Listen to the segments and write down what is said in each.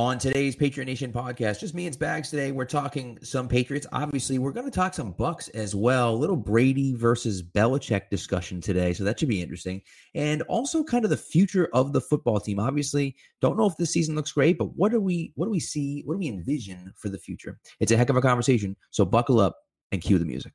On today's Patriot Nation podcast, just me and Spags today, we're talking some Patriots. Obviously, we're going to talk some Bucks as well. A little Brady versus Belichick discussion today, so that should be interesting. And also, kind of the future of the football team. Obviously, don't know if this season looks great, but what do we what do we see? What do we envision for the future? It's a heck of a conversation. So buckle up and cue the music.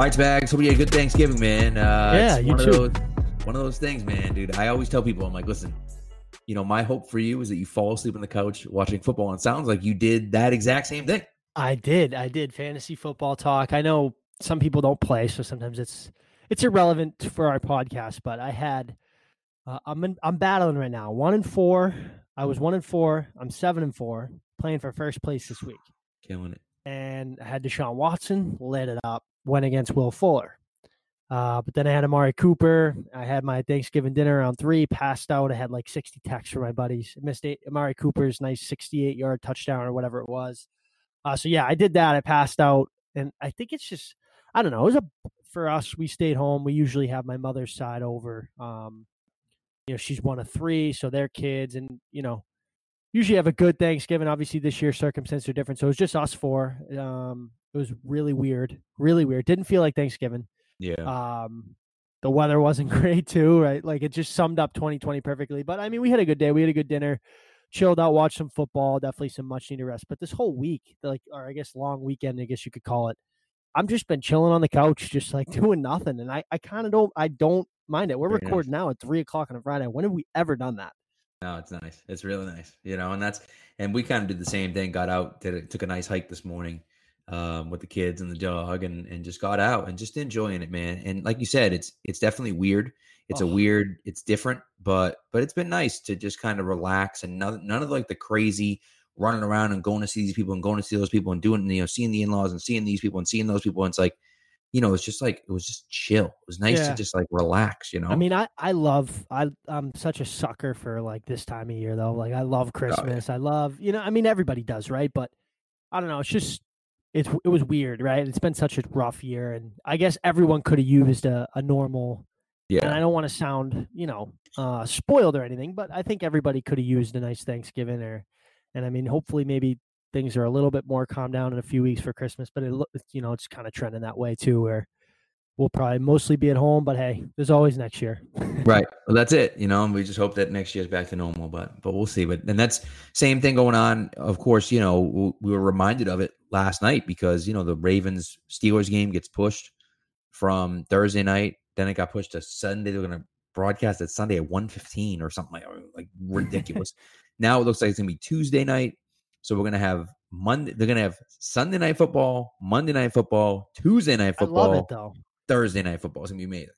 All right, Spags. Hope you had a good Thanksgiving, man. Uh, Yeah, you one too. Of those, one of those things, man, dude. I always tell people, I'm like, listen, you know, my hope for you is that you fall asleep on the couch watching football. And it sounds like you did that exact same thing. I did. I did fantasy football talk. I know some people don't play, so sometimes it's it's irrelevant for our podcast. But I had uh, I'm in, I'm battling right now. One and four. I was one and four. I'm seven and four, playing for first place this week. Killing it. And I had Deshaun Watson, lit it up. Went against Will Fuller. Uh, but then I had Amari Cooper. I had my Thanksgiving dinner around three. Passed out. I had like 60 texts from my buddies. I missed eight, Amari Cooper's nice 68 yard touchdown or whatever it was. Uh, so yeah, I did that. I passed out, and I think it's just I don't know. It was a for us. We stayed home. We usually have my mother's side over. Um, you know, she's one of three, so their kids, and you know, usually have a good Thanksgiving. Obviously, this year circumstances are different, so it was just us four. Um, it was really weird, really weird. Didn't feel like Thanksgiving. Yeah. Um, the weather wasn't great too, right? Like it just summed up 2020 perfectly. But I mean, we had a good day. We had a good dinner, chilled out, watched some football. Definitely some much needed rest. But this whole week, like, or I guess long weekend, I guess you could call it. I'm just been chilling on the couch, just like doing nothing, and I, I kind of don't, I don't mind it. We're Very nice. recording now at three o'clock on a Friday. When have we ever done that? No, it's nice. It's really nice. You know, and that's and we kind of did the same thing. Got out, did it, took a nice hike this morning um, with the kids and the dog, and and just got out and just enjoying it, man. And like you said, it's it's definitely weird. It's a Oh. weird. It's different, but but it's been nice to just kind of relax and none none of like the crazy running around and going to see these people and going to see those people and doing you know seeing the in laws and seeing these people and seeing those people. And it's like you know, it's just like it was just chill. It was nice Yeah. to just like relax. You know, I mean, I I love I I'm such a sucker for like this time of year though. Like I love Christmas. I love you know. I mean, everybody does, right? But I don't know. It's just it's it was weird, right? It's been such a rough year, and I guess everyone could have used a, a normal. Yeah. And I don't want to sound you know uh, spoiled or anything, but I think everybody could have used a nice Thanksgiving or, and I mean, hopefully maybe things are a little bit more calmed down in a few weeks for Christmas. But it you know it's kind of trending that way too, where we'll probably mostly be at home. But hey, there's always next year. Right. Well, that's it. You know, and we just hope that next year's back to normal, but but we'll see. But and that's same thing going on. Of course, you know, we were reminded of it last night because you know the Ravens Steelers game gets pushed from Thursday night, then it got pushed to Sunday. They're going to broadcast it Sunday at 1.15 or something like like ridiculous. now it looks like it's going to be Tuesday night. So we're going to have Monday. They're going to have Sunday night football, Monday night football, Tuesday night football. love it though. Thursday night football is gonna be amazing.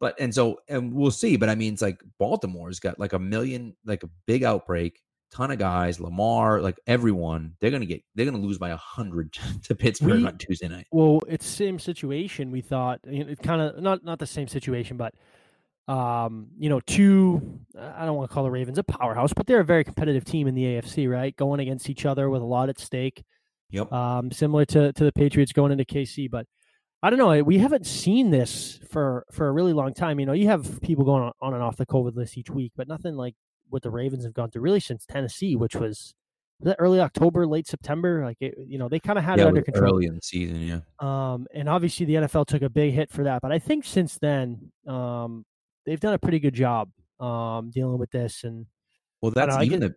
But and so and we'll see. But I mean, it's like Baltimore's got like a million, like a big outbreak, ton of guys, Lamar, like everyone. They're gonna get they're gonna lose by a hundred to Pittsburgh We- on Tuesday night. Well, it's same situation. We thought you know, it kind of not not the same situation, but um, you know, two. I don't want to call the Ravens a powerhouse, but they're a very competitive team in the AFC, right? Going against each other with a lot at stake. Yep. Um, similar to to the Patriots going into KC, but I don't know. We haven't seen this for for a really long time. You know, you have people going on, on and off the COVID list each week, but nothing like what the Ravens have gone through really since Tennessee, which was. Was that early October, late September? Like it, you know, they kind of had yeah, it under control. early in the season. Yeah. Um, and obviously the NFL took a big hit for that. But I think since then, um, they've done a pretty good job um, dealing with this. And Well, that's know, even the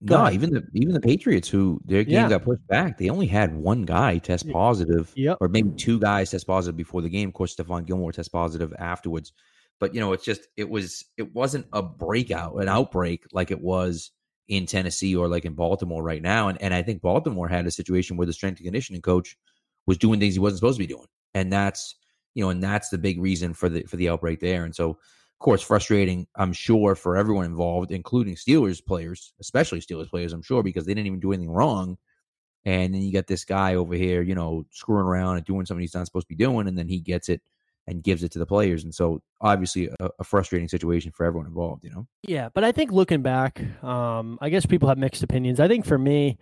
no, even the even the Patriots who their game Yeah. got pushed back, they only had one guy test positive, Yep. or maybe two guys test positive before the game. Of course, Stephon Gilmore test positive afterwards. But you know, it's just it was it wasn't a breakout, an outbreak like it was in Tennessee or like in Baltimore right now. And and I think Baltimore had a situation where the strength and conditioning coach was doing things he wasn't supposed to be doing, and that's you know, and that's the big reason for the for the outbreak there. And so course, frustrating, I'm sure, for everyone involved, including Steelers players, especially Steelers players, I'm sure, because they didn't even do anything wrong. And then you got this guy over here, you know, screwing around and doing something he's not supposed to be doing, and then he gets it and gives it to the players. And so, obviously, a, a frustrating situation for everyone involved, you know? Yeah, but I think looking back, um, I guess people have mixed opinions. I think for me,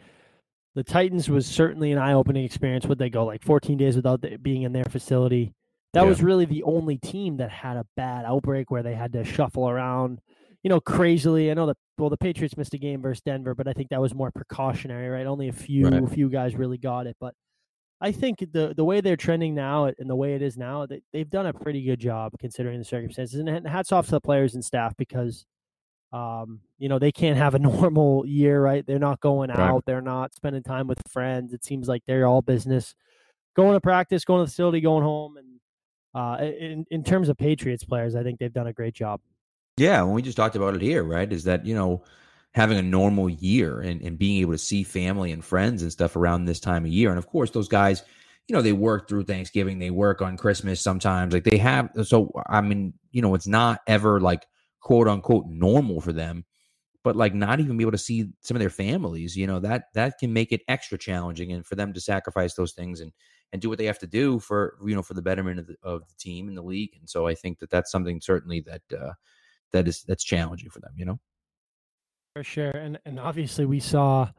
the Titans was certainly an eye-opening experience. Would they go like 14 days without th- being in their facility? That Yeah. was really the only team that had a bad outbreak where they had to shuffle around, you know, crazily. I know that well, the Patriots missed a game versus Denver, but I think that was more precautionary, right? Only a few Right. few guys really got it, but I think the the way they're trending now and the way it is now, they, they've done a pretty good job considering the circumstances. And hats off to the players and staff because, um, you know, they can't have a normal year, right? They're not going Right. out, they're not spending time with friends. It seems like they're all business, going to practice, going to the facility, going home. And uh, in in terms of Patriots players, I think they've done a great job. Yeah, when we just talked about it here, right? Is that, you know, having a normal year and, and being able to see family and friends and stuff around this time of year. And of course, those guys, you know, they work through Thanksgiving, they work on Christmas sometimes. Like they have, so I mean, you know, it's not ever like quote unquote normal for them, but like not even be able to see some of their families, you know, that that can make it extra challenging and for them to sacrifice those things and and do what they have to do for you know for the betterment of the, of the team and the league. And so I think that that's something certainly that uh, that is that's challenging for them. You know. For sure. And and obviously we saw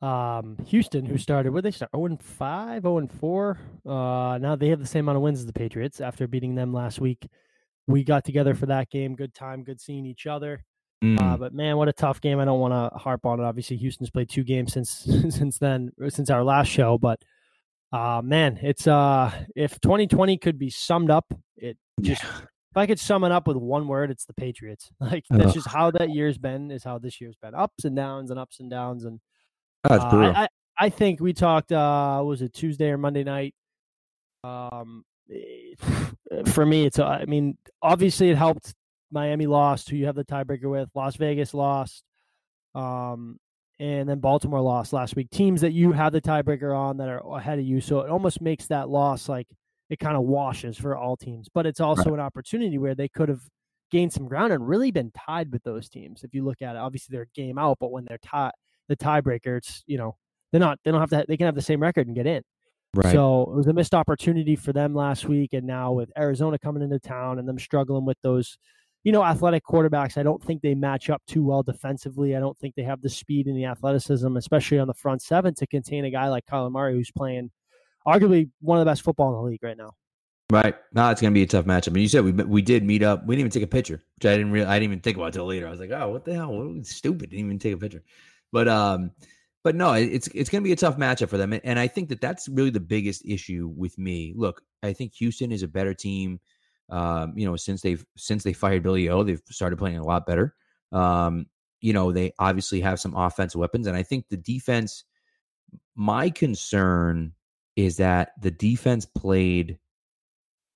um Houston who started where they start 0 and 5, 0 and 4. Uh now they have the same amount of wins as the Patriots after beating them last week. We got together for that game. Good time, good seeing each other. Uh, Mm, but man, what a tough game. I don't want to harp on it. Obviously, Houston's played two games since since then, since our last show. But uh man, it's uh if 2020 could be summed up, it just if I could sum it up with one word, it's the Patriots. Like that's Ugh. just how that year's been. Is how this year's been. Ups and downs and ups and downs. And that's uh, brutal. I, I I think we talked. uh Was it Tuesday or Monday night? Um, eh, for me, it's. uh, I mean, obviously it helped. Miami lost. Who you have the tiebreaker with? Las Vegas lost. Um, and then Baltimore lost last week. Teams that you have the tiebreaker on that are ahead of you, so it almost makes that loss like it kind of washes for all teams. But it's also an opportunity where they could have gained some ground and really been tied with those teams. If you look at it, obviously they're game out, but when they're tied, the tiebreaker, it's you know they're not. They don't have to. They can have the same record and get in. right. So it was a missed opportunity for them last week, and now with Arizona coming into town and them struggling with those, you know, athletic quarterbacks, I don't think they match up too well defensively. I don't think they have the speed and the athleticism, especially on the front seven, to contain a guy like Kyler Murray, who's playing arguably one of the best football in the league right now. Right. No, it's going to be a tough matchup. And you said we we did meet up. We didn't even take a picture, which I didn't really I didn't even think about until later. I was like, oh, what the hell? What, stupid. Didn't even take a picture. But um, but no, it's it's going to be a tough matchup for them. And, and I think that that's really the biggest issue with me. Look, I think Houston is a better team. Um, you know, since they've since they fired Billy O, they've started playing a lot better. Um, you know, they obviously have some offensive weapons, and I think the defense. My concern is that the defense played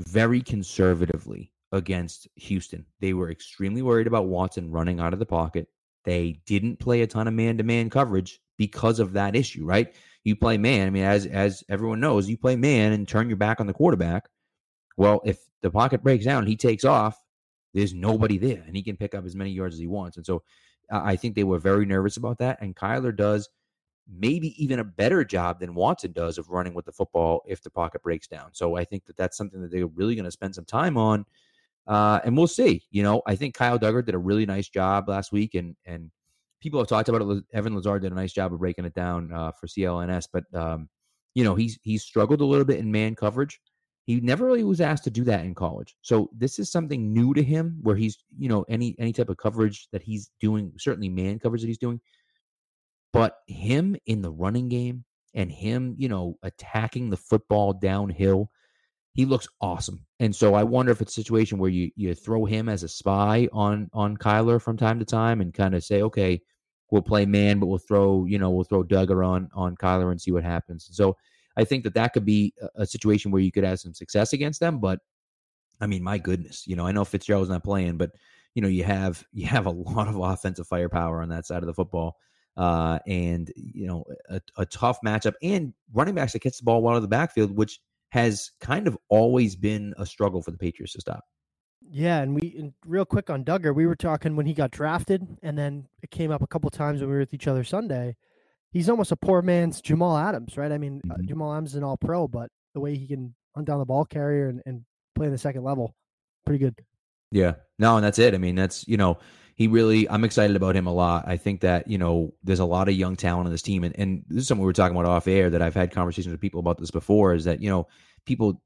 very conservatively against Houston. They were extremely worried about Watson running out of the pocket. They didn't play a ton of man-to-man coverage because of that issue, right? You play man, I mean as as everyone knows, you play man and turn your back on the quarterback. Well, if the pocket breaks down he takes off, there's nobody there and he can pick up as many yards as he wants. And so uh, I think they were very nervous about that and Kyler does maybe even a better job than Watson does of running with the football if the pocket breaks down. So I think that that's something that they're really going to spend some time on. Uh, and we'll see. You know, I think Kyle Dugger did a really nice job last week, and and people have talked about it. Evan Lazar did a nice job of breaking it down uh, for CLNS, but um, you know he's he's struggled a little bit in man coverage. He never really was asked to do that in college, so this is something new to him. Where he's you know any any type of coverage that he's doing, certainly man coverage that he's doing, but him in the running game and him, you know, attacking the football downhill, he looks awesome. And so I wonder if it's a situation where you you throw him as a spy on on Kyler from time to time and kind of say, okay, we'll play man, but we'll throw, you know, we'll throw Dugger on on Kyler and see what happens. So I think that that could be a, situation where you could have some success against them. But I mean, my goodness, you know, I know Fitzgerald's not playing, but you know, you have you have a lot of offensive firepower on that side of the football. Uh, and you know, a, a tough matchup and running backs that catch the ball out of the backfield, which has kind of always been a struggle for the Patriots to stop. Yeah, and we and real quick on Dugger, we were talking when he got drafted, and then it came up a couple times when we were with each other Sunday. He's almost a poor man's Jamal Adams, right? I mean, uh, mm-hmm. uh, Jamal Adams is an All Pro, but the way he can hunt down the ball carrier and, and play in the second level, pretty good. Yeah, no, and that's it. I mean, that's you know, he really. I'm excited about him a lot. I think that you know, there's a lot of young talent on this team, and, and this is something we were talking about off air that I've had conversations with people about this before. Is that you know, people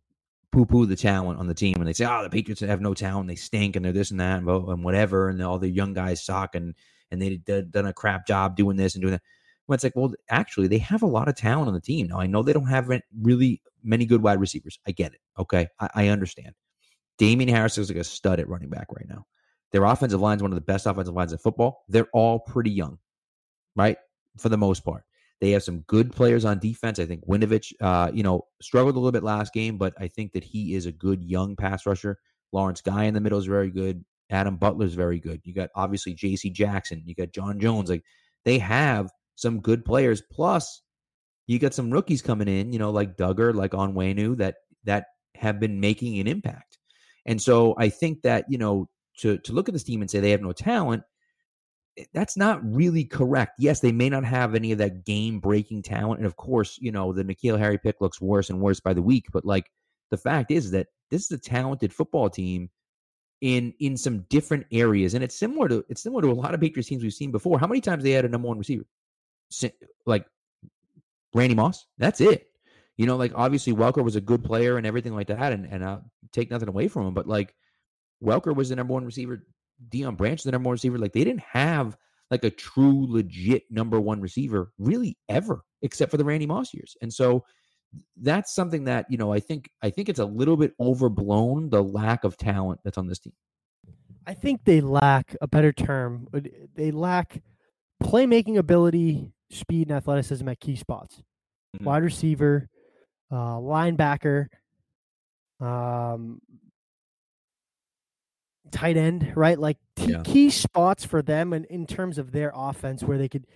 poo poo the talent on the team and they say, oh, the Patriots have no talent. They stink and they're this and that and, whatever. And all the young guys suck and, and they did done a crap job doing this and doing that. Well, it's like, well, actually, they have a lot of talent on the team. Now, I know they don't have really many good wide receivers. I get it. Okay. I, I understand. Damien Harris is like a stud at running back right now. Their offensive line is one of the best offensive lines in football. They're all pretty young, right? For the most part. They have some good players on defense. I think Winovich, uh, you know, struggled a little bit last game, but I think that he is a good young pass rusher. Lawrence Guy in the middle is very good. Adam Butler is very good. You got obviously J.C. Jackson. You got John Jones. Like they have some good players. Plus, you got some rookies coming in. You know, like Dugger, like Onwenu, that that have been making an impact. And so I think that you know to to look at this team and say they have no talent Eh, that's not really correct. Yes, they may not have any of that game breaking talent. And of course, you know, the N'Keal Harry pick looks worse and worse by the week. But like the fact is that this is a talented football team in in some different areas. And it's similar to it's similar to a lot of Patriots teams we've seen before. How many times they had a number one receiver? Like Randy Moss? That's it. You know, like obviously Welker was a good player and everything like that, and and I'll take nothing away from him, but like Welker was the number one receiver Deion Branch, the number one receiver. Like they didn't have like a true legit number one receiver really ever, except for the Randy Moss years. And so that's something that, you know, I think I think it's a little bit overblown, the lack of talent that's on this team. I think they lack a better term. Uh, they lack playmaking ability, speed, and athleticism at key spots. Mm-hmm. Wide receiver, uh, linebacker, um, tight end, right? Like t- yeah. key spots for them and in, in terms of their offense where they could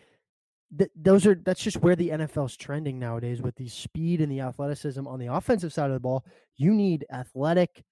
th- those are that's just where the NFL's trending nowadays with the speed and the athleticism on the offensive side of the ball. You need athletic,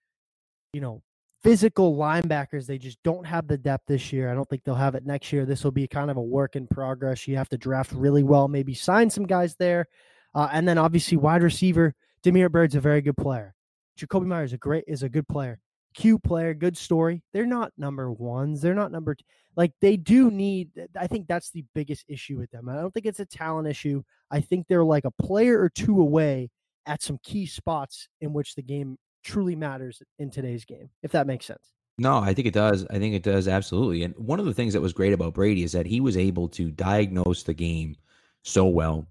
you know, physical linebackers. They just don't have the depth this year. I don't think they'll have it next year. This will be kind of a work in progress. You have to draft really well, maybe sign some guys there. Uh, and then obviously wide receiver, Damiere Byrd's a very good player. Jakobi Meyers a great is a good player cute player, good story. They're not number ones. They're not number two. Like they do need. I think that's the biggest issue with them. I don't think it's a talent issue. I think they're like a player or two away at some key spots in which the game truly matters in today's game. If that makes sense. No, I think it does. I think it does absolutely. And one of the things that was great about Brady is that he was able to diagnose the game so well.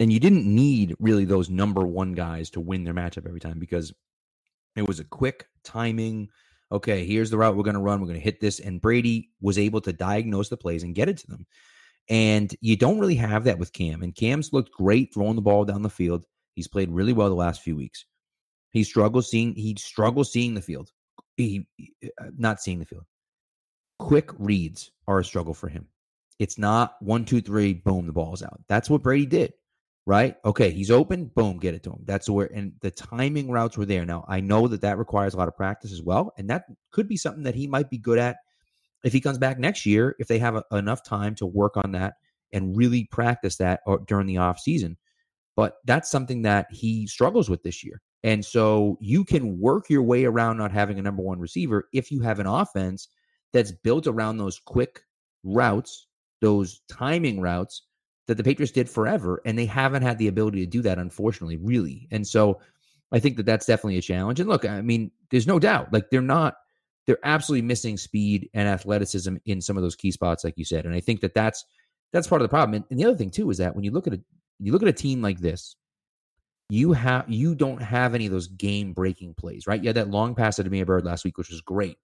And you didn't need really those number one guys to win their matchup every time because it was a quick timing. Okay, here's the route we're going to run. We're going to hit this. And Brady was able to diagnose the plays and get it to them. And you don't really have that with Cam. And Cam's looked great throwing the ball down the field. He's played really well the last few weeks. He struggles seeing he struggles seeing the field. He uh, not seeing the field. Quick reads are a struggle for him. It's not one, two, three, boom, the ball's out. That's what Brady did right? Okay, he's open, boom, get it to him. That's where, and the timing routes were there. Now, I know that that requires a lot of practice as well, and that could be something that he might be good at if he comes back next year, if they have a, enough time to work on that and really practice that uh, during the off season. But that's something that he struggles with this year. And so you can work your way around not having a number one receiver if you have an offense that's built around those quick routes, those timing routes that the Patriots did forever, and they haven't had the ability to do that, unfortunately, really. And so I think that that's definitely a challenge. And look, I mean, there's no doubt, like they're not, they're absolutely missing speed and athleticism in some of those key spots, like you said. And I think that that's that's part of the problem. And, and the other thing too is that when you look at a you look at a team like this, you have you don't have any of those game breaking plays, right? You had that long pass to Damiere Byrd last week, which was great.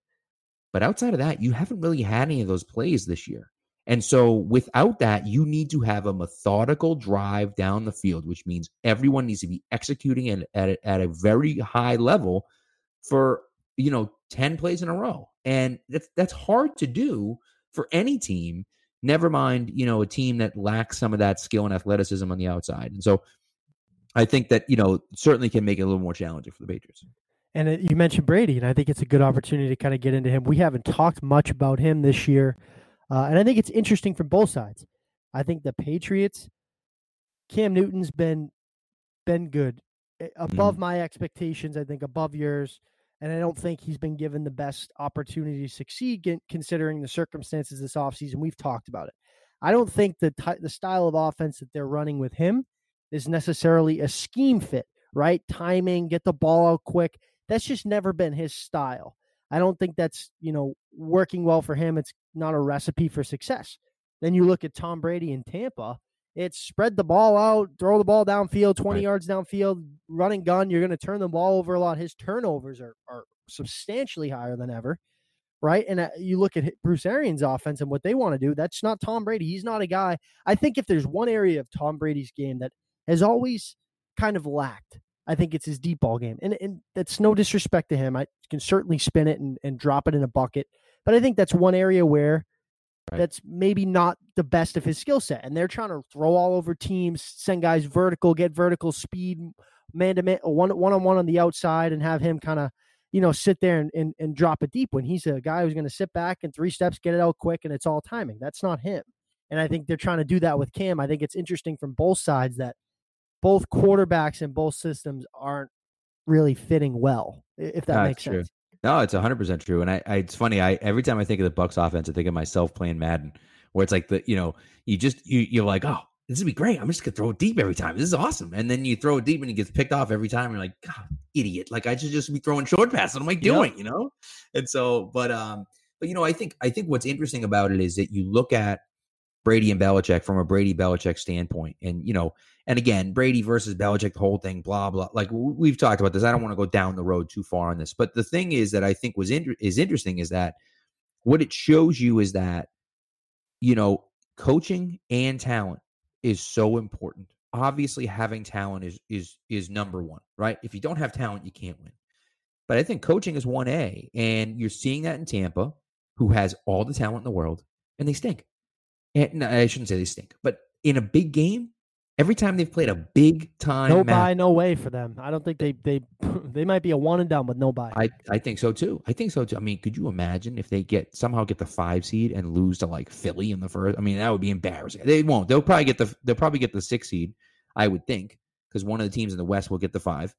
But outside of that, you haven't really had any of those plays this year. And so without that, you need to have a methodical drive down the field, which means everyone needs to be executing at, at, a, at a very high level for, you know, 10 plays in a row. And that's that's hard to do for any team, never mind, you know, a team that lacks some of that skill and athleticism on the outside. And so I think that, you know, certainly can make it a little more challenging for the Patriots. And it, you mentioned Brady, and I think it's a good opportunity to kind of get into him. We haven't talked much about him this year. Uh, and I think it's interesting from both sides. I think the Patriots, Cam Newton's been been good, above mm. my expectations. I think above yours, and I don't think he's been given the best opportunity to succeed considering the circumstances this offseason. We've talked about it. I don't think the t- the style of offense that they're running with him is necessarily a scheme fit. Right, timing, get the ball out quick. That's just never been his style. I don't think that's, you know, working well for him. It's not a recipe for success. Then you look at Tom Brady in Tampa, it's spread the ball out, throw the ball downfield, 20 right. yards downfield, running gun. You're going to turn the ball over a lot. His turnovers are, are substantially higher than ever. Right. And uh, you look at Bruce Arians' offense and what they want to do. That's not Tom Brady. He's not a guy. I think if there's one area of Tom Brady's game that has always kind of lacked, I think it's his deep ball game. And, and that's no disrespect to him. I can certainly spin it and, and drop it in a bucket. But I think that's one area where right. that's maybe not the best of his skill set. And they're trying to throw all over teams, send guys vertical, get vertical speed, man to man, one one on one on the outside, and have him kind of, you know, sit there and, and, and drop it deep when he's a guy who's going to sit back and three steps, get it out quick, and it's all timing. That's not him. And I think they're trying to do that with Cam. I think it's interesting from both sides that both quarterbacks in both systems aren't really fitting well, if that makes true. sense. No, it's 100% true. And I, I, it's funny. I every time I think of the Bucks offense, I think of myself playing Madden, where it's like the, you know, you just you you're like, oh, this would be great. I'm just gonna throw it deep every time. This is awesome. And then you throw it deep and it gets picked off every time. And you're like, God, idiot! Like I should just be throwing short passes. What am I doing? You know? And so, but um, but you know, I think I think what's interesting about it is that you look at Brady and Belichick from a Brady Belichick standpoint. And, you know, and again, Brady versus Belichick, the whole thing, blah, blah. Like we've talked about this. I don't want to go down the road too far on this. But the thing is that I think was in, is interesting is that what it shows you is that, you know, coaching and talent is so important. Obviously, having talent is is is number one, right? If you don't have talent, you can't win. But I think coaching is one A, and you're seeing that in Tampa, who has all the talent in the world, and they stink. And, no, I shouldn't say they stink, but in a big game, every time they've played a big time, no bye, no way for them. I don't think they they they might be a one and done with no bye. I I think so too. I think so too. I mean, could you imagine if they get somehow get the five seed and lose to like Philly in the first? I mean, that would be embarrassing. They won't. They'll probably get the they'll probably get the six seed. I would think because one of the teams in the West will get the five.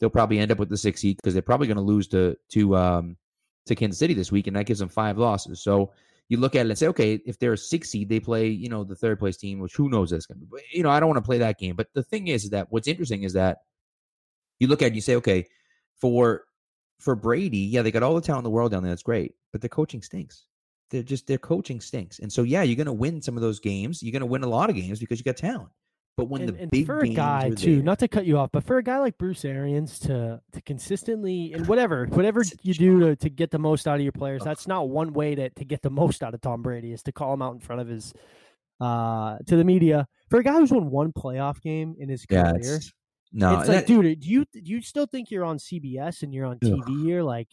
They'll probably end up with the six seed because they're probably going to lose to to um to Kansas City this week, and that gives them five losses. So you look at it and say, okay, if they're a six seed, they play, you know, the third place team, which who knows that's going to be. You know, I don't want to play that game. But the thing is, is that what's interesting is that you look at it and you say, okay, for for Brady, yeah, they got all the talent in the world down there. That's great, but their coaching stinks. They're just their coaching stinks, and so yeah, you're going to win some of those games. You're going to win a lot of games because you got talent. But when and, the and big for a guy too, there, not to cut you off, but for a guy like Bruce Arians to to consistently and whatever whatever you do to, to get the most out of your players, that's not one way to to get the most out of Tom Brady is to call him out in front of his uh to the media. For a guy who's won one playoff game in his career, yeah, no, it's like, dude, do you do you still think you're on CBS and you're on TV? Ugh. You're like,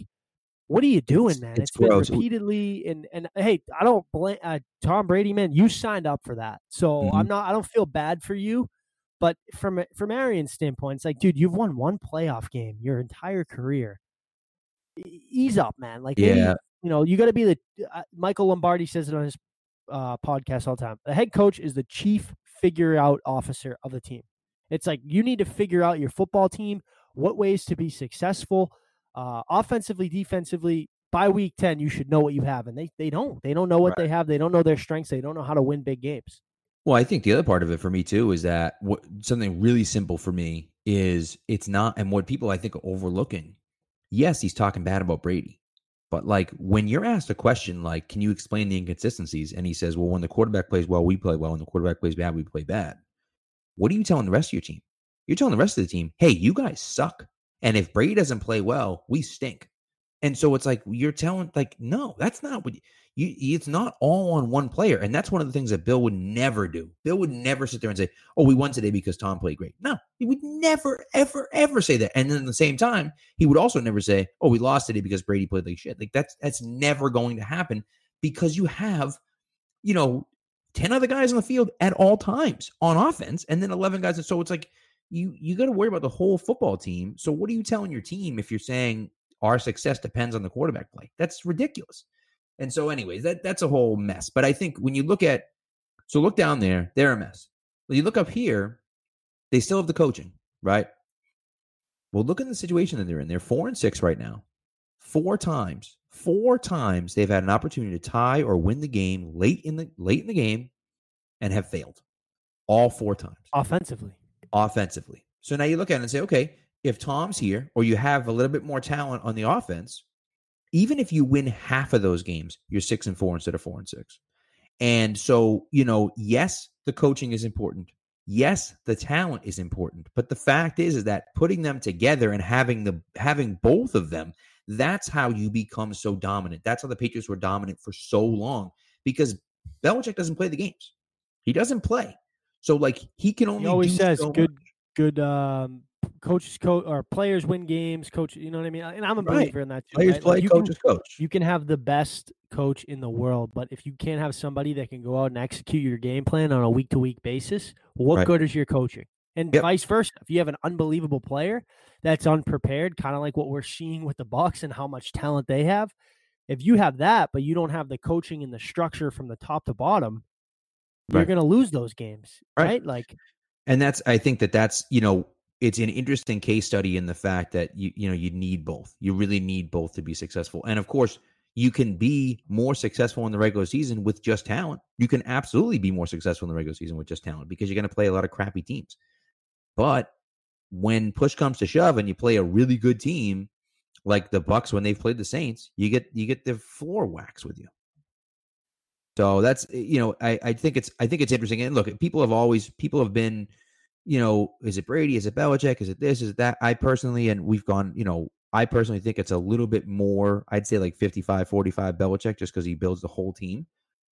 what are you doing, man? it's, it's been repeatedly and and hey, I don't blame uh, Tom Brady, man. You signed up for that, so mm-hmm. I'm not. I don't feel bad for you. But from from Arians' standpoint, it's like, dude, you've won one playoff game your entire career. Ease up, man. Like, yeah, maybe, you know, you got to be the. Uh, Michael Lombardi says it on his uh, podcast all the time. The head coach is the chief figure out officer of the team. It's like you need to figure out your football team, what ways to be successful, uh, offensively, defensively. By week ten, you should know what you have, and they they don't. They don't know what right. they have. They don't know their strengths. They don't know how to win big games. Well, I think the other part of it for me too is that what something really simple for me is it's not, and what people I think are overlooking. Yes, he's talking bad about Brady, but like when you're asked a question like, "Can you explain the inconsistencies?" and he says, "Well, when the quarterback plays well, we play well. When the quarterback plays bad, we play bad." What are you telling the rest of your team? You're telling the rest of the team, "Hey, you guys suck." And if Brady doesn't play well, we stink. And so it's like you're telling like no, that's not what you, you it's not all on one player. And that's one of the things that Bill would never do. Bill would never sit there and say, "Oh, we won today because Tom played great." No, he would never ever ever say that. And then at the same time, he would also never say, "Oh, we lost today because Brady played like shit." Like that's that's never going to happen because you have you know 10 other guys on the field at all times on offense and then 11 guys and so it's like you you got to worry about the whole football team. So what are you telling your team if you're saying our success depends on the quarterback play? That's ridiculous. And so anyways that that's a whole mess. But i think when you look at so look down there they're a mess. When you look up here they still have the coaching right? Well look at the situation that they're in. They're four and six right now. Four times four times they've had an opportunity to tie or win the game late in the late in the game and have failed all four times. Offensively offensively so now you look at it and say okay if tom's here or you have a little bit more talent on the offense even if you win half of those games you're six and four instead of four and six and so you know yes the coaching is important yes the talent is important but the fact is is that putting them together and having the having both of them that's how you become so dominant. That's how the Patriots were dominant for so long because Belichick doesn't play the games. He doesn't play. So like he can only he always says so good much. good um coaches coach or players win games, coach, you know what I mean? And I'm a Right. believer in that too. players right? play, Like, you coaches can, coach. you can have the best coach in the world, but if you can't have somebody that can go out and execute your game plan on a week to week basis, what Right. good is your coaching? And Yep. vice versa. If you have an unbelievable player that's unprepared, kind of like what we're seeing with the Bucks and how much talent they have, if you have that, but you don't have the coaching and the structure from the top to bottom, you're going to lose those games, Right. right? Like And that's I think that that's, you know, it's an interesting case study in the fact that you you know, you need both. You really need both to be successful. And of course, you can be more successful in the regular season with just talent. You can absolutely be more successful in the regular season with just talent because you're going to play a lot of crappy teams. But when push comes to shove and you play a really good team like the Bucks when they've played the Saints, you get you get the floor wax with you. So that's you know I, I think it's I think it's interesting. And look people have always people have been you know is it Brady? Is it Belichick? Is it this? Is it that? I personally and we've gone you know I personally think it's a little bit more I'd say like 55 45 Belichick just because he builds the whole team.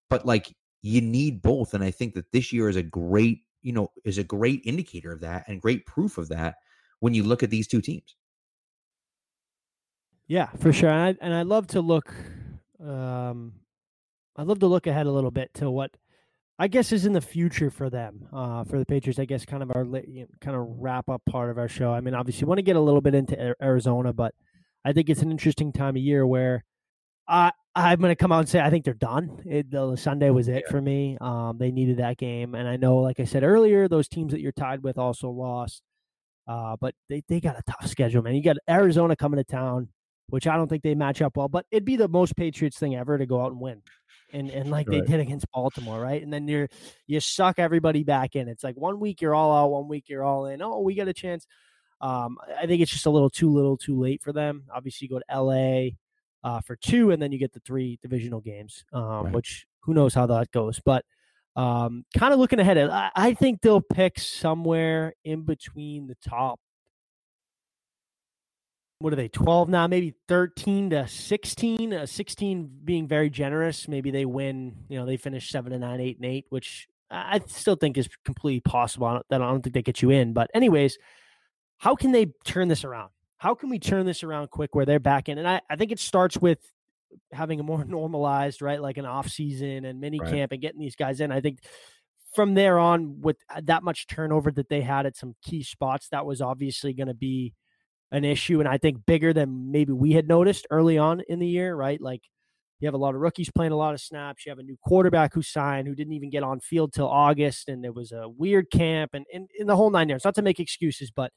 But like you need both and I think that this year is a great you know is a great indicator of that and great proof of that when you look at these two teams. Yeah, for sure. And I, and I love to look, um, I love to look ahead a little bit to what I guess is in the future for them, uh, for the Patriots. I guess kind of our you know, kind of wrap up part of our show. I mean, obviously, want to get a little bit into Arizona, but I think it's an interesting time of year where I I'm going to come out and say I think they're done. It, the Sunday was it for me. Um, they needed that game, and I know, like I said earlier, those teams that you're tied with also lost. Uh, but they, they got a tough schedule, man. You got Arizona coming to town, which I don't think they match up well, but it'd be the most Patriots thing ever to go out and win. And and like they did against Baltimore, right? And then you're you suck everybody back in. It's like one week you're all out, one week you're all in. Oh, we got a chance. Um, I think it's just a little too little, too late for them. Obviously, you go to LA uh, for two, and then you get the three divisional games, um, Right. which who knows how that goes. But um, kind of looking ahead, I, I think they'll pick somewhere in between the top. What are they? Twelve now, maybe thirteen to sixteen. Uh, sixteen being very generous. Maybe they win. You know, they finish seven and nine, eight and eight, which I still think is completely possible. I don't, that I don't think they get you in. But anyways, how can they turn this around? How can we turn this around quick where they're back in? And I, I think it starts with having a more normalized, right, like an off season and mini Right. camp and getting these guys in. I think from there on, with that much turnover that they had at some key spots, that was obviously going to be an issue. And I think bigger than maybe we had noticed early on in the year, right? Like you have a lot of rookies playing a lot of snaps. You have a new quarterback who signed who didn't even get on field till August, and there was a weird camp and in the whole nine yards. Not to make excuses, but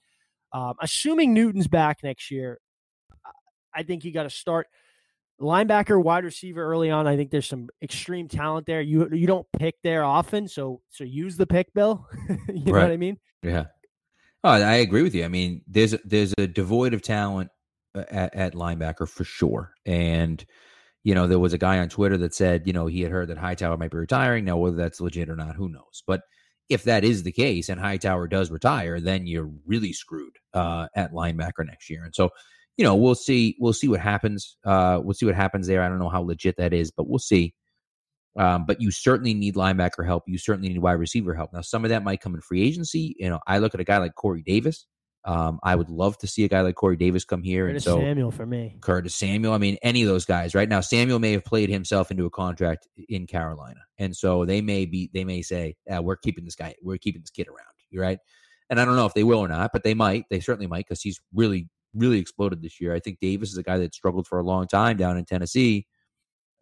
um, assuming Newton's back next year, I think you got to start linebacker, wide receiver early on. I think there's some extreme talent there. You you don't pick there often, so so use the pick, Bill. you know what I mean? Yeah. Oh, I agree with you. I mean, there's there's a devoid of talent uh, at, at linebacker for sure. And you know, there was a guy on Twitter that said, you know, he had heard that Hightower might be retiring. Now, whether that's legit or not, who knows? But if that is the case and Hightower does retire, then you're really screwed uh, at linebacker next year. And so, you know, we'll see. We'll see what happens. Uh, we'll see what happens there. I don't know how legit that is, but we'll see. Um, but you certainly need linebacker help. You certainly need wide receiver help. Now, some of that might come in free agency. You know, I look at a guy like Corey Davis. Um, I would love to see a guy like Corey Davis come here. Curtis and so Samuel for me. Curtis Samuel. I mean, any of those guys right now. Samuel may have played himself into a contract in Carolina, and so they may be. They may say, "We're keeping this guy. We're keeping this kid around." You right? And I don't know if they will or not, but they might. They certainly might because he's really, really exploded this year. I think Davis is a guy that struggled for a long time down in Tennessee,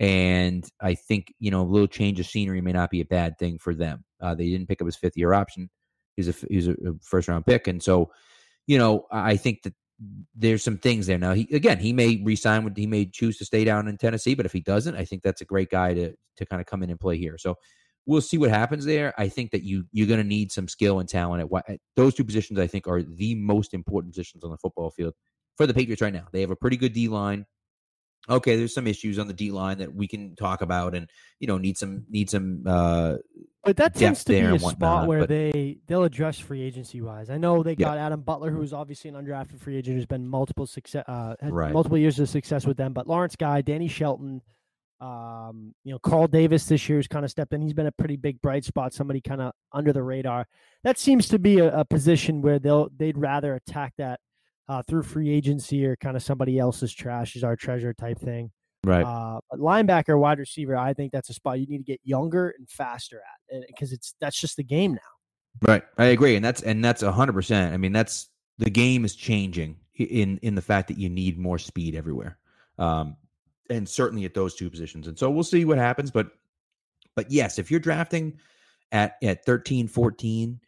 and I think you know a little change of scenery may not be a bad thing for them. Uh, they didn't pick up his fifth year option. He's a he's a first round pick, and so you know, I think that there's some things there. Now, he again, he may resign with, he may choose to stay down in Tennessee, but if he doesn't, I think that's a great guy to to kind of come in and play here. So we'll see what happens there. I think that you you're going to need some skill and talent at, at those two positions. I think are the most important positions on the football field for the Patriots right now. They have a pretty good D line. Okay, there's some issues on the D line that we can talk about, and you know need some need some uh, but that tends to be a whatnot, spot where but, they they'll address free agency wise. I know they got yeah. Adam Butler, who's obviously an undrafted free agent, who's been multiple success, uh, right. multiple years of success with them. But Lawrence Guy, Danny Shelton, um, you know, Carl Davis this year has kind of stepped in. He's been a pretty big bright spot, somebody kind of under the radar. That seems to be a, a position where they'll they'd rather attack that uh, through free agency or kind of somebody else's trash is our treasure type thing. Right. Uh, linebacker, wide receiver, I think that's a spot you need to get younger and faster at because it's that's just the game now. Right. I agree, and that's and that's hundred percent. I mean, that's the game is changing in in the fact that you need more speed everywhere, um, and certainly at those two positions. And so we'll see what happens. But but yes, if you're drafting at at 13, 14,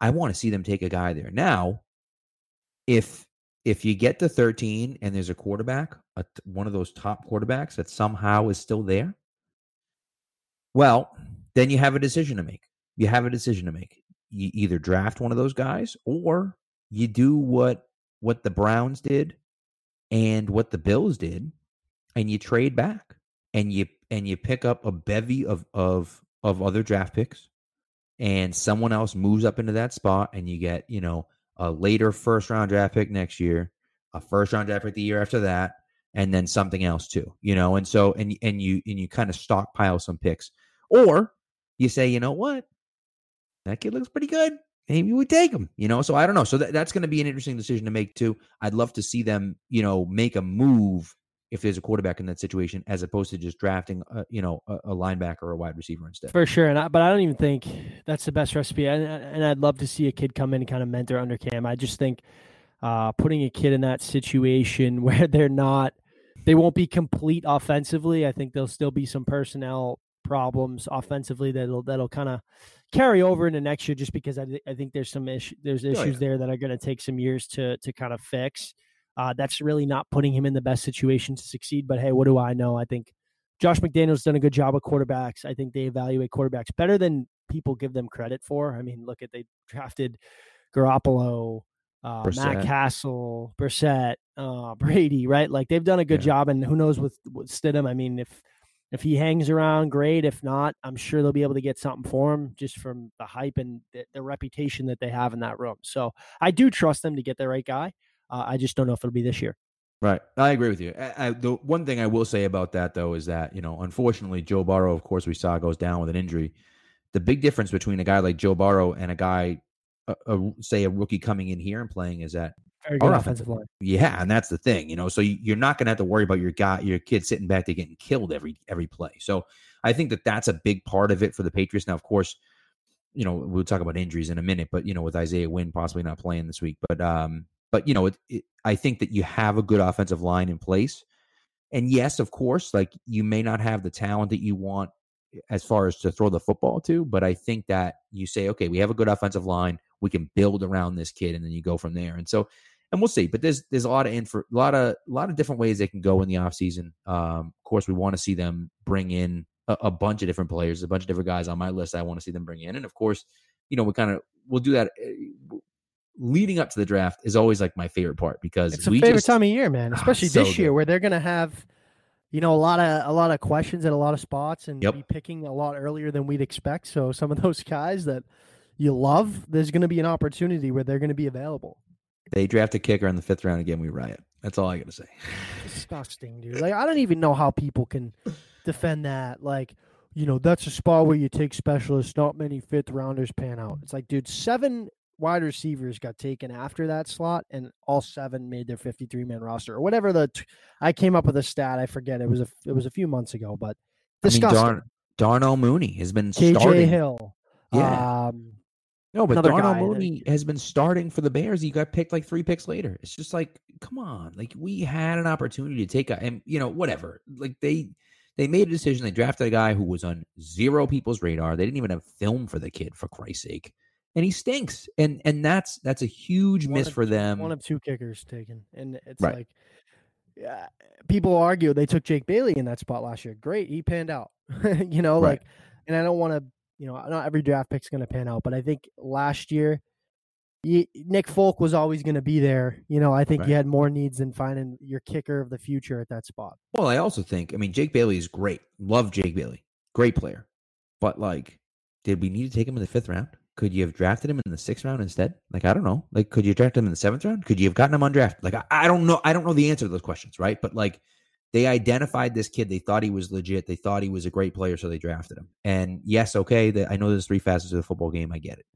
I want to see them take a guy there now. If if you get to 13 and there's a quarterback, a, one of those top quarterbacks that somehow is still there, well, then you have a decision to make. You have a decision to make. You either draft one of those guys or you do what what the Browns did and what the Bills did and you trade back and you and you pick up a bevy of of of other draft picks and someone else moves up into that spot and you get, you know, a later first round draft pick next year, a first round draft pick the year after that, and then something else too. You know, and so and and you and you kind of stockpile some picks, or you say, you know what, that kid looks pretty good. Maybe we take him. You know, so I don't know. So that, that's going to be an interesting decision to make too. I'd love to see them, you know, make a move if there's a quarterback in that situation, as opposed to just drafting, a, you know, a, a linebacker or a wide receiver instead. For sure, and I, but I don't even think that's the best recipe. And, and I'd love to see a kid come in and kind of mentor under Cam. I just think uh, putting a kid in that situation where they're not, they won't be complete offensively. I think there'll still be some personnel problems offensively that'll that'll kind of carry over into next year, just because I, th- I think there's some issue there's issues oh, yeah. there that are going to take some years to to kind of fix. Uh, that's really not putting him in the best situation to succeed. But hey, what do I know? I think Josh McDaniels done a good job with quarterbacks. I think they evaluate quarterbacks better than people give them credit for. I mean, look at they drafted Garoppolo, uh, Matt Cassel, Brissett, uh, Brady, right? Like they've done a good yeah. job. And who knows with, with Stidham? I mean, if if he hangs around, great. If not, I'm sure they'll be able to get something for him just from the hype and the, the reputation that they have in that room. So I do trust them to get the right guy. Uh, I just don't know if it'll be this year. Right, I agree with you. I, I, the one thing I will say about that though is that you know, unfortunately, Joe Burrow, of course, we saw goes down with an injury. The big difference between a guy like Joe Burrow and a guy, a, a, say, a rookie coming in here and playing is that very good offensive line. Yeah, and that's the thing, you know. So you're not going to have to worry about your guy, your kid sitting back there getting killed every every play. So I think that that's a big part of it for the Patriots. Now, of course, you know we'll talk about injuries in a minute, but you know with Isaiah Wynn possibly not playing this week, but um, but you know, it, it, I think that you have a good offensive line in place. And yes, of course, like you may not have the talent that you want as far as to throw the football to, but I think that you say, okay, we have a good offensive line, we can build around this kid, and then you go from there. And so, and we'll see. But there's there's a lot of info, a lot of a lot of different ways they can go in the offseason. Um, of course, we want to see them bring in a, a, bunch of different players, a bunch of different guys on my list. I want to see them bring in, and of course, you know, we kind of we'll do that. Leading up to the draft is always like my favorite part because it's a favorite just, time of year, man. Ah, Especially so this year good. where they're gonna have, you know, a lot of a lot of questions at a lot of spots and yep. be picking a lot earlier than we'd expect. So some of those guys that you love, there's gonna be an opportunity where they're gonna be available. They draft a kicker in the fifth round again. We riot. That's all I got to say. Disgusting, dude. Like I don't even know how people can defend that. Like, you know, that's a spot where you take specialists. Not many fifth rounders pan out. It's like, dude, seven wide receivers got taken after that slot, and all seven made their 53 man roster or whatever. The t- I came up with a stat. I forget. It was a it was a few months ago, but disgusting. I mean, Darn, Darnell Mooney has been KJ starting. Hill. Yeah. Um, No, but Darnell guy that- Mooney has been starting for the Bears. He got picked like three picks later. It's just like, come on, like we had an opportunity to take a, and you know, whatever. Like they they made a decision. They drafted a guy who was on zero people's radar. They didn't even have film for the kid, for Christ's sake, and he stinks. And and that's that's a huge one miss of for them. One of two kickers taken, and it's Right. like, yeah, people argue they took Jake Bailey in that spot last year. Great, he panned out. you know, Right. like, and I don't want to, you know, not every draft pick's going to pan out, but I think last year. Nick Folk was always going to be there. You know, I think Right. you had more needs than finding your kicker of the future at that spot. Well, I also think, I mean, Jake Bailey is great. Love Jake Bailey. Great player. But like, did we need to take him in the fifth round? Could you have drafted him in the sixth round instead? Like, I don't know. Like, could you drafted him in the seventh round? Could you have gotten him undrafted? Like, I, I don't know. I don't know the answer to those questions, right? But like, they identified this kid. They thought he was legit. They thought he was a great player, so they drafted him. And yes, okay, the, I know there's three facets of the football game. I get it.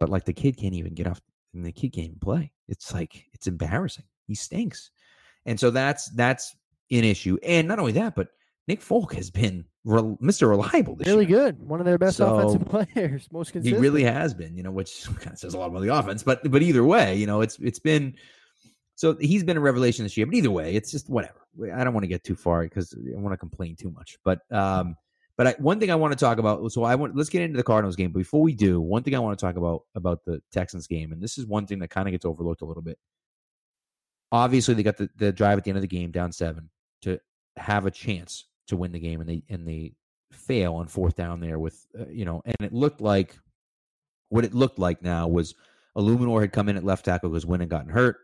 But like, the kid can't even get off. And the kid can't even play. It's like it's embarrassing. He stinks. And so that's that's an issue. And not only that, but Nick Folk has been rel- Mr. Reliable this year. Really year. good. One of their best So, offensive players. Most He really has been, you know, which kind of says a lot about the offense. But but either way, you know, it's it's been so he's been a revelation this year. But either way, it's just whatever. I don't want to get too far because I want to complain too much. But um, but I, one thing I want to talk about. So I want let's get into the Cardinals game. But before we do, one thing I want to talk about about the Texans game, and this is one thing that kind of gets overlooked a little bit. Obviously, they got the, the drive at the end of the game down seven to have a chance to win the game, and they and they fail on fourth down there with uh, you know, and it looked like what it looked like now was Illuminor had come in at left tackle because Wynn had gotten hurt,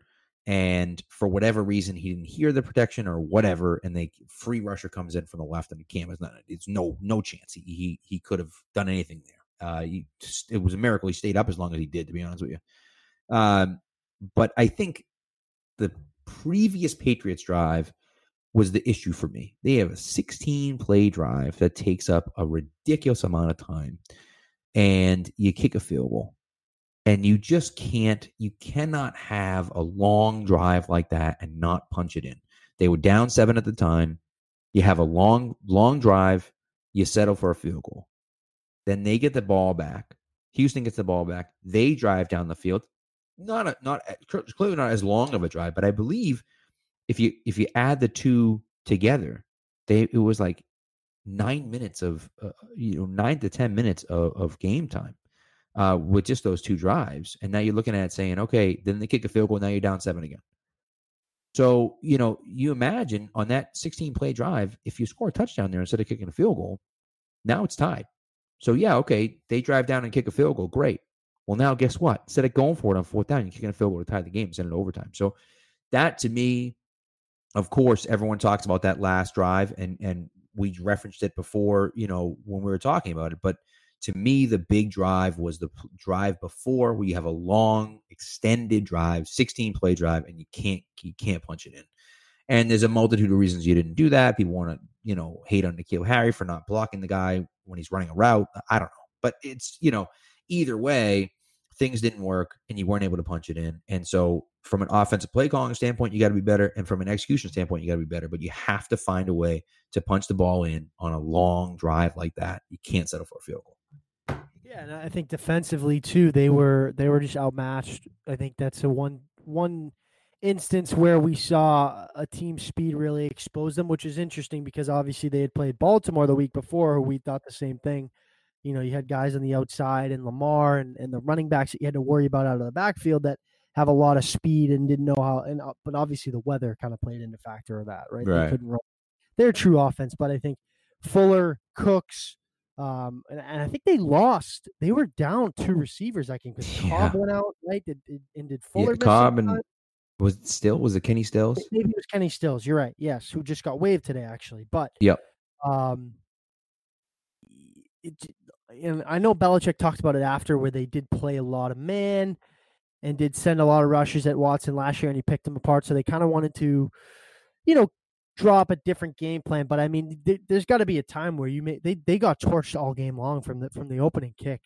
and for whatever reason he didn't hear the protection or whatever, and they free rusher comes in from the left, and the Cam is not. It's no no chance he he he could have done anything there. Uh, he it was a miracle he stayed up as long as he did, to be honest with you. Um, but I think the previous Patriots drive was the issue for me. They have a 16 play drive that takes up a ridiculous amount of time, and you kick a field goal. And you just can't, you cannot have a long drive like that and not punch it in. They were down seven at the time. You have a long, long drive, you settle for a field goal. Then they get the ball back. Houston gets the ball back. They drive down the field. Not a, not eh, clearly not as long of a drive, but I believe if you if you add the two together, they it was like nine minutes of uh, you know nine to ten minutes of, of game time uh, with just those two drives, and now you're looking at saying, okay, then they kick a field goal, now you're down seven again. So you know you imagine on that 16 play drive, if you score a touchdown there instead of kicking a field goal, now it's tied. So yeah, okay, they drive down and kick a field goal, great. Well, now guess what? Instead of going for it on fourth down, you're kicking a field goal to tie the game, send it overtime. So that to me of course, everyone talks about that last drive, and and we referenced it before, you know, when we were talking about it. But to me, the big drive was the drive before, where you have a long, extended drive, sixteen play drive, and you can't you can't punch it in. And there's a multitude of reasons you didn't do that. People want to, you know, hate on N'Keal Harry for not blocking the guy when he's running a route. I don't know, but it's you know, either way, things didn't work, and you weren't able to punch it in. And so from an offensive play calling standpoint, you got to be better. And from an execution standpoint, you got to be better. But you have to find a way to punch the ball in on a long drive like that. You can't settle for a field goal. Yeah, and I think defensively too, they were they were just outmatched. I think that's a one one instance where we saw a team speed really expose them, which is interesting because obviously they had played Baltimore the week before, who we thought the same thing. You know, you had guys on the outside and Lamar and, and the running backs that you had to worry about out of the backfield that have a lot of speed and didn't know how. And uh, but obviously the weather kind of played into factor of that, right? Right. They couldn't run their true offense, but I think Fuller, Cooks, um, and, and I think they lost. They were down two receivers. I think because Yeah. Cobb went out, right? Did, did and did Fuller? Yeah, Cobb and was it still was it Kenny Stills? maybe it was Kenny Stills. You're right. Yes, who just got waived today, actually. But Yep. Um, it, and I know Belichick talked about it after, where they did play a lot of man, and did send a lot of rushes at Watson last year, and he picked them apart. So they kind of wanted to, you know, draw up a different game plan. But I mean, th- there's got to be a time where you may they they got torched all game long from the from the opening kick.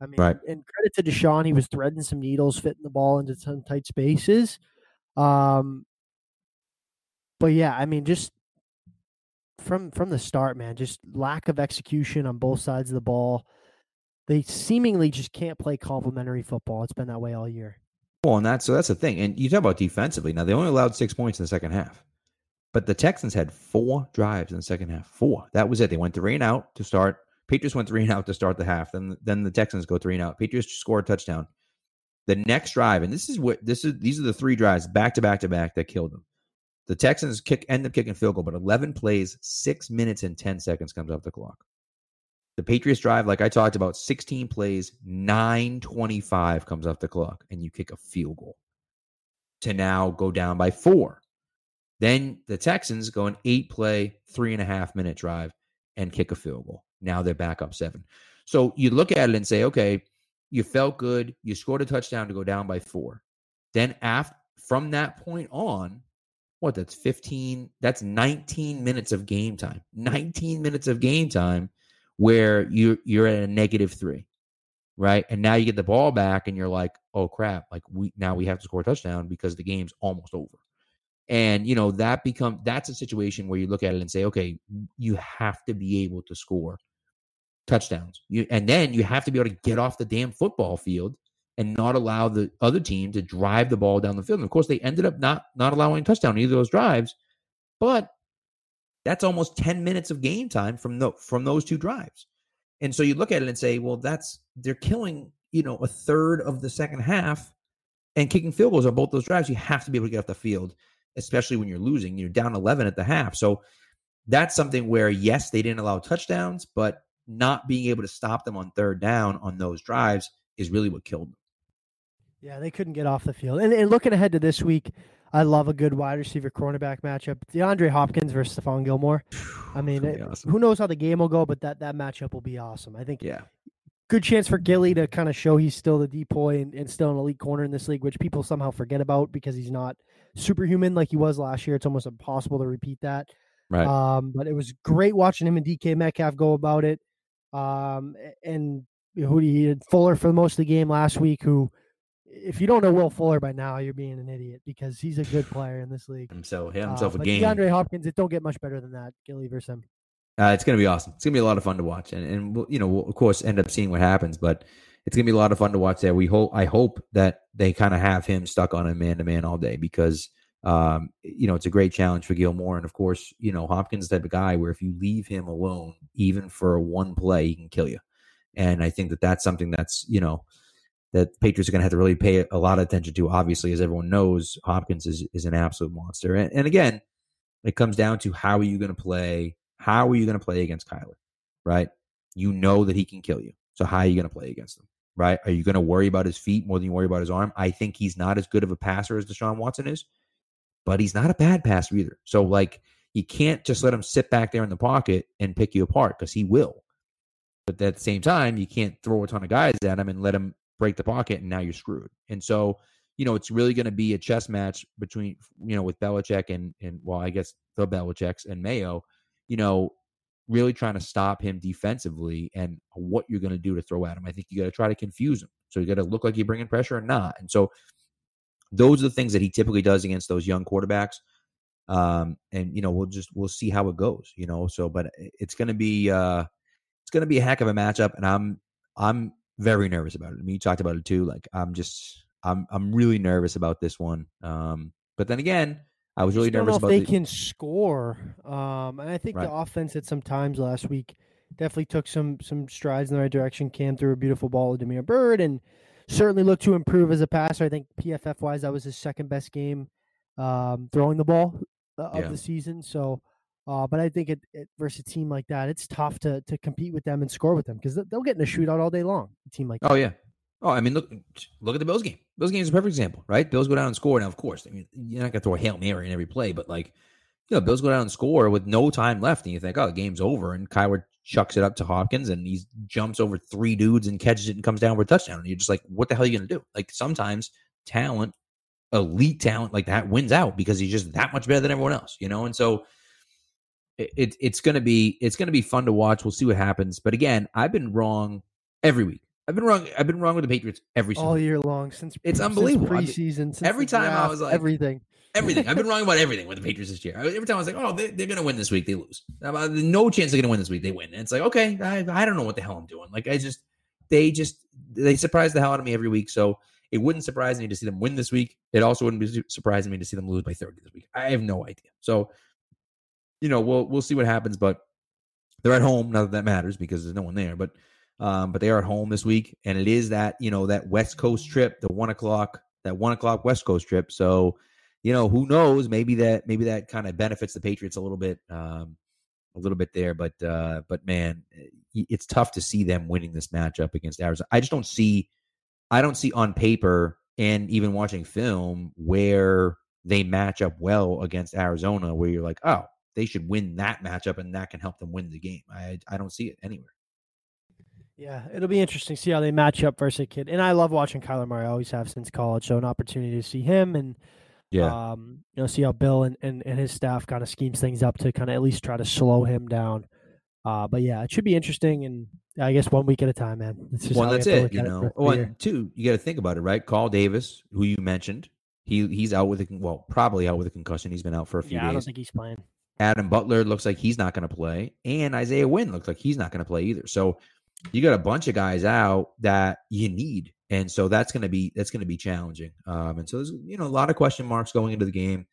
I mean, Right. and credit to Deshaun, he was threading some needles, fitting the ball into some tight spaces. Um, but yeah, I mean, just from from the start, man, just lack of execution on both sides of the ball. They seemingly just can't play complementary football. It's been that way all year. Well, and that's so that's the thing. And you talk about defensively. Now they only allowed six points in the second half, but the Texans had four drives in the second half. Four. That was it. They went three and out to start. Patriots went three and out to start the half. Then then the Texans go three and out. Patriots score a touchdown. The next drive, and this is what this is. These are the three drives back to back to back that killed them. The Texans kick end up kicking field goal, but eleven plays, six minutes and ten seconds comes off the clock. The Patriots drive, like I talked about, 16 plays, 925 comes off the clock, and you kick a field goal to now go down by four. Then the Texans go an eight play, three and a half minute drive and kick a field goal. Now they're back up seven. So you look at it and say, okay, you felt good. You scored a touchdown to go down by four. Then after from that point on, what that's 15, that's 19 minutes of game time. 19 minutes of game time where you you're at a negative three, right? And now you get the ball back, and you're like, oh crap! Like we now we have to score a touchdown because the game's almost over. And you know that become that's a situation where you look at it and say, okay, you have to be able to score touchdowns. You and then you have to be able to get off the damn football field and not allow the other team to drive the ball down the field. And of course, they ended up not not allowing a touchdown either of those drives, but that's almost 10 minutes of game time from the, from those two drives. And so you look at it and say, well, that's they're killing, you know, a third of the second half and kicking field goals on both those drives. You have to be able to get off the field, especially when you're losing. You're down 11 at the half. So that's something where, yes, they didn't allow touchdowns, but not being able to stop them on third down on those drives is really what killed them. Yeah, they couldn't get off the field. And, and looking ahead to this week, I love a good wide receiver cornerback matchup. DeAndre Hopkins versus Stephon Gilmore. I mean, It's gonna be it- awesome. who knows how the game will go, but that, that matchup will be awesome. I think Yeah. good chance for Gilly to kind of show he's still the DPOY and, and still an elite corner in this league, which people somehow forget about because he's not superhuman like he was last year. It's almost impossible to repeat that. Right. Um, but it was great watching him and DK Metcalf go about it. Um, and who he had Fuller for most of the game last week. Who, if you don't know Will Fuller by now, you're being an idiot because he's a good player in this league. himself, yeah, Uh, himself a but game. DeAndre Hopkins, it don't get much better than that. Gilly versus him. Uh, it's going to be awesome. It's going to be a lot of fun to watch, and and we'll, you know we'll of course end up seeing what happens, but it's going to be a lot of fun to watch. There, we hope. I hope that they kind of have him stuck on a man to man all day because um, you know it's a great challenge for Gilmore, and of course you know Hopkins is the type of guy where if you leave him alone, even for one play, he can kill you. And I think that that's something that's you know that Patriots are going to have to really pay a lot of attention to. Obviously, as everyone knows, Hopkins is is an absolute monster, and, and again, it comes down to how are you going to play how are you going to play against Kyler? Right? You know that he can kill you. So how are you going to play against him? Right? Are you going to worry about his feet more than you worry about his arm? I think he's not as good of a passer as Deshaun Watson is, but he's not a bad passer either. So like you can't just let him sit back there in the pocket and pick you apart because he will. But at the same time, you can't throw a ton of guys at him and let him break the pocket and now you're screwed. And so, you know, it's really going to be a chess match between, you know, with Belichick and, and well, I guess the Belichicks and Mayo you know, really trying to stop him defensively and what you're going to do to throw at him. I think you got to try to confuse him. So you got to look like you're bringing pressure or not. And so those are the things that he typically does against those young quarterbacks. Um, and you know, we'll just we'll see how it goes. You know, so but it's going to be uh, it's going to be a heck of a matchup, and I'm I'm very nervous about it. I mean, you talked about it too. Like I'm just I'm I'm really nervous about this one. Um, but then again, I was really don't nervous about if they the, can score. Um, and I think Right. the offense at some times last week definitely took some some strides in the right direction. Cam threw a beautiful ball to Damiere Byrd and certainly looked to improve as a passer. I think PFF wise, that was his second best game um, throwing the ball uh, of Yeah. the season. So, uh, but I think it, it versus a team like that, it's tough to to compete with them and score with them because they'll get in a shootout all day long. A team like Oh yeah. Oh, I mean, look, look at the Bills game. Bills game is a perfect example, right? Bills go down and score. Now, of course, I mean, you're not gonna throw a hail mary in every play, but like, you know, Bills go down and score with no time left, and you think, oh, the game's over, and Kyler chucks it up to Hopkins, and he jumps over three dudes and catches it and comes down for a touchdown, and you're just like, what the hell are you gonna do? Like, sometimes talent, elite talent like that wins out because he's just that much better than everyone else, you know? And so it, it it's gonna be it's gonna be fun to watch. We'll see what happens. But again, I've been wrong every week. I've been wrong. I've been wrong with the Patriots every single all year long since It's unbelievable. Preseason. Since every time I was like- everything. everything. I've been wrong about everything with the Patriots this year. Every time I was like, oh, they, they're going to win this week, they lose. Uh, No chance they're going to win this week, they win. And it's like, okay, I, I don't know what the hell I'm doing. Like, I just, they just, they surprise the hell out of me every week. So it wouldn't surprise me to see them win this week. It also wouldn't be surprising me to see them lose by 30 this week. I have no idea. So, you know, we'll we'll see what happens. But they're at home. Not that that matters because there's no one there. But um, but they are at home this week, and it is that you know that West Coast trip, the one o'clock, that one o'clock West Coast trip. So, you know, who knows? Maybe that maybe that kind of benefits the Patriots a little bit, um, a little bit there. But uh, but man, it's tough to see them winning this matchup against Arizona. I just don't see, I don't see on paper and even watching film where they match up well against Arizona, where you're like, oh, they should win that matchup, and that can help them win the game. I I don't see it anywhere. Yeah, it'll be interesting to see how they match up versus a kid. And I love watching Kyler Murray. I always have since college, so an opportunity to see him and um, you know, see how Bill and, and, and his staff kind of schemes things up to kind of at least try to slow him down. Uh, but yeah, it should be interesting, and I guess one week at a time, man. Well, that's it. You know, year. two, you got to think about it, right? Carl Davis, who you mentioned, he he's out with a well, probably out with a concussion. He's been out for a few yeah, I don't think he's playing. Adam Butler looks like he's not going to play, and Isaiah Wynn looks like he's not going to play either. So you got a bunch of guys out that you need, and so that's going to be that's going to be challenging. Um, and so there's you know a lot of question marks going into the game.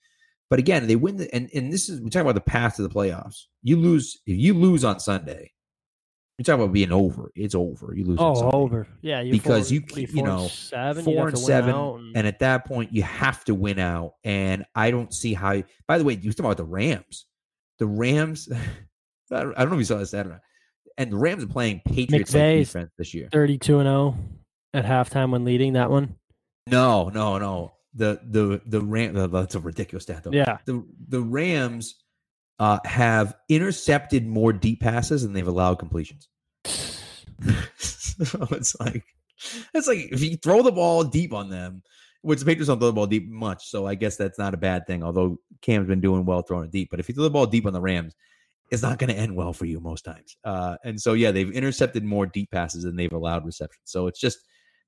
But again, they win, the, and and this is we talk about the path to the playoffs. You lose if you lose on Sunday. You talk about being over. It's over. You lose. Oh, over. Yeah, because four, you you four know seven, four and seven, and- and at that point you have to win out. And I don't see how. By the way, you talk about the Rams. The Rams. I don't know if you saw this Saturday, and the Rams are playing Patriots defense this year. 32 and 0 at halftime when leading that one. No, no, no. The the the Ram. That's a ridiculous stat though. Yeah. The the Rams uh, have intercepted more deep passes than they've allowed completions. so it's like it's like if you throw the ball deep on them, which the Patriots don't throw the ball deep much, so I guess that's not a bad thing. Although Cam's been doing well throwing it deep, but if you throw the ball deep on the Rams, it's not going to end well for you most times. Uh, and so yeah, they've intercepted more deep passes than they've allowed receptions. So it's just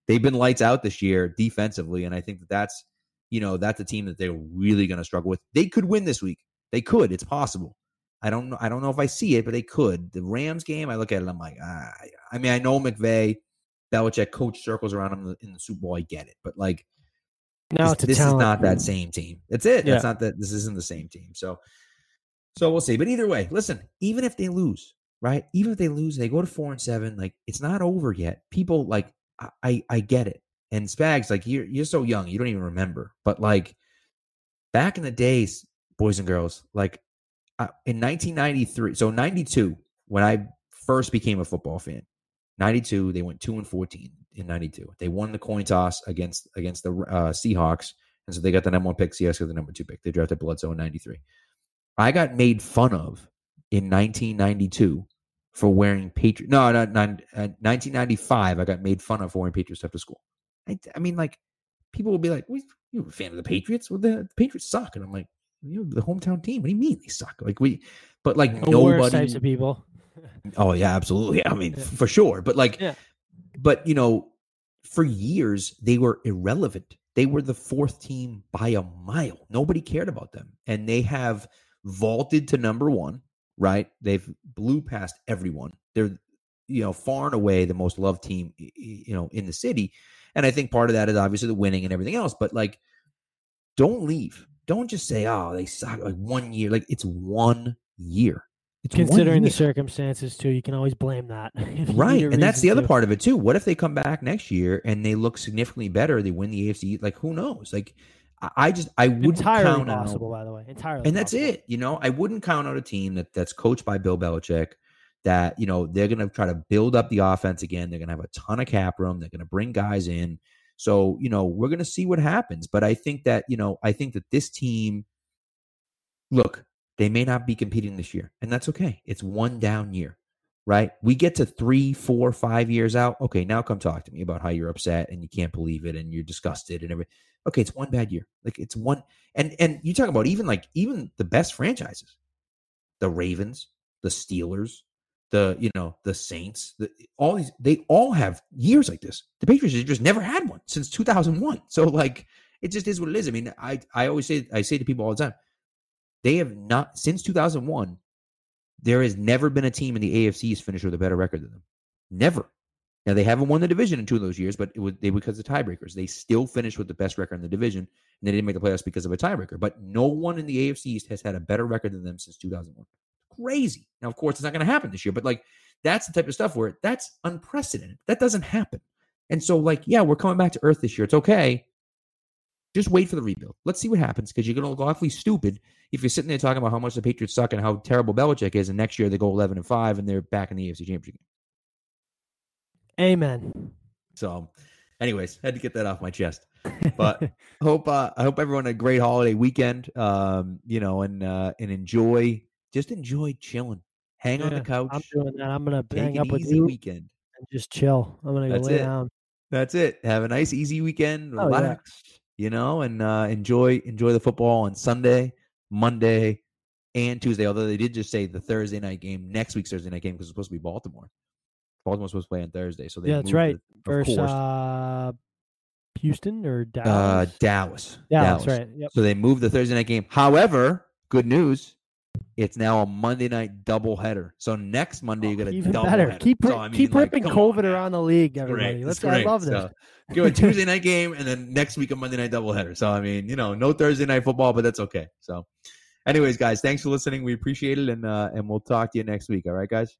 they've been lights out this year defensively, and I think that that's you know that's a team that they're really going to struggle with. They could win this week. They could. It's possible. I don't know. I don't know if I see it, but they could. The Rams game, I look at it. I'm like, ah. I mean, I know McVay, Belichick, coach circles around him in the, in the Super Bowl. I get it, but like, Now this, this is not that same team. That's it. That's not that. This isn't the same team. So, so we'll see. But either way, listen. Even if they lose, right? Even if they lose, they go to four and seven. Like it's not over yet. People like I I, I get it. And Spags, like you're you're so young, you don't even remember. But like back in the days, boys and girls, like uh, in 1993, so 92, when I first became a football fan, 92, they went two and 14 in 92. They won the coin toss against against the uh, Seahawks, and so they got the number one pick. Seahawks got the number two pick. They drafted Bledsoe in 93. I got made fun of in 1992 for wearing Patriot. No, not, not uh, 1995. I got made fun of for wearing Patriot stuff to school. I, I mean, like people will be like, "We you a fan of the Patriots? Well, the, the Patriots suck," and I'm like, "You know, the hometown team. What do you mean they suck? Like we, but like The nobody. types of people. Oh yeah, absolutely. I mean, Yeah. for sure. But like, Yeah. But you know, for years they were irrelevant. They were the fourth team by a mile. Nobody cared about them, and they have vaulted to number one. Right? They've blew past everyone. They're you know far and away the most loved team you know in the city, and I think part of that is obviously the winning and everything else. But like, don't leave. Don't just say, "Oh, they suck." Like one year. Like it's one year. It's Considering the circumstances too, you can always blame that. if you need Right. And that's the other to. part of it too. What if they come back next year and they look significantly better? They win the AFC. Like who knows? Like I- I just I wouldn't Entirely count possible, out. by the way. Entirely. And that's possible. it. You know, I wouldn't count out a team that that's coached by Bill Belichick. That you know they're going to try to build up the offense again. They're going to have a ton of cap room. They're going to bring guys in. So you know we're going to see what happens. But I think that you know I think that this team, look, they may not be competing this year, and that's okay. It's one down year, right? We get to three, four, five years out. Okay, now come talk to me about how you're upset and you can't believe it and you're disgusted and everything. Okay, it's one bad year. Like it's one and and you talk about even like even the best franchises. The Ravens, the Steelers, the you know, the Saints, the, all these they all have years like this. The Patriots just never had one since 2001. So like it just is what it is. I mean, I I always say I say to people all the time, they have not since 2001 there has never been a team in the AFC's finished with a better record than them. Never. Now they haven't won the division in two of those years, but it was they because of tiebreakers. They still finished with the best record in the division, and they didn't make the playoffs because of a tiebreaker. But no one in the AFC East has had a better record than them since 2001. Crazy. Now, of course, it's not going to happen this year, but like that's the type of stuff where that's unprecedented. That doesn't happen. And so, like, yeah, we're coming back to Earth this year. It's okay. Just wait for the rebuild. Let's see what happens because you're going to look awfully stupid if you're sitting there talking about how much the Patriots suck and how terrible Belichick is, and next year they go 11 and five and they're back in the AFC Championship game. Amen. So, anyways, had to get that off my chest. But hope uh, I hope everyone had a great holiday weekend. Um, you know, and uh, and enjoy, just enjoy chilling, hang on the couch, I'm doing that. I'm gonna take hang an up with you weekend. and just chill. I'm gonna go That's lay it. down. That's it. Have a nice, easy weekend. Oh, yeah. You know, and uh, enjoy enjoy the football on Sunday, Monday, and Tuesday. Although they did just say the Thursday night game, next week's Thursday night game, because it's supposed to be Baltimore. Baltimore's supposed to play on Thursday, so they Yeah, that's right. of Versus uh, Houston or Dallas. uh, Dallas. yeah, Dallas. that's right. Yep. So they moved the Thursday night game. However, good news. It's now a Monday night doubleheader. So next Monday you Oh, got a even double better. Keep so, I mean, keep like, ripping COVID on, around the league, everybody. great. Let's. I love this. So, give a Tuesday night game and then next week a Monday night doubleheader. So I mean, you know, no Thursday night football, but that's okay. So, anyways, guys, thanks for listening. We appreciate it, and uh, and we'll talk to you next week. All right, guys.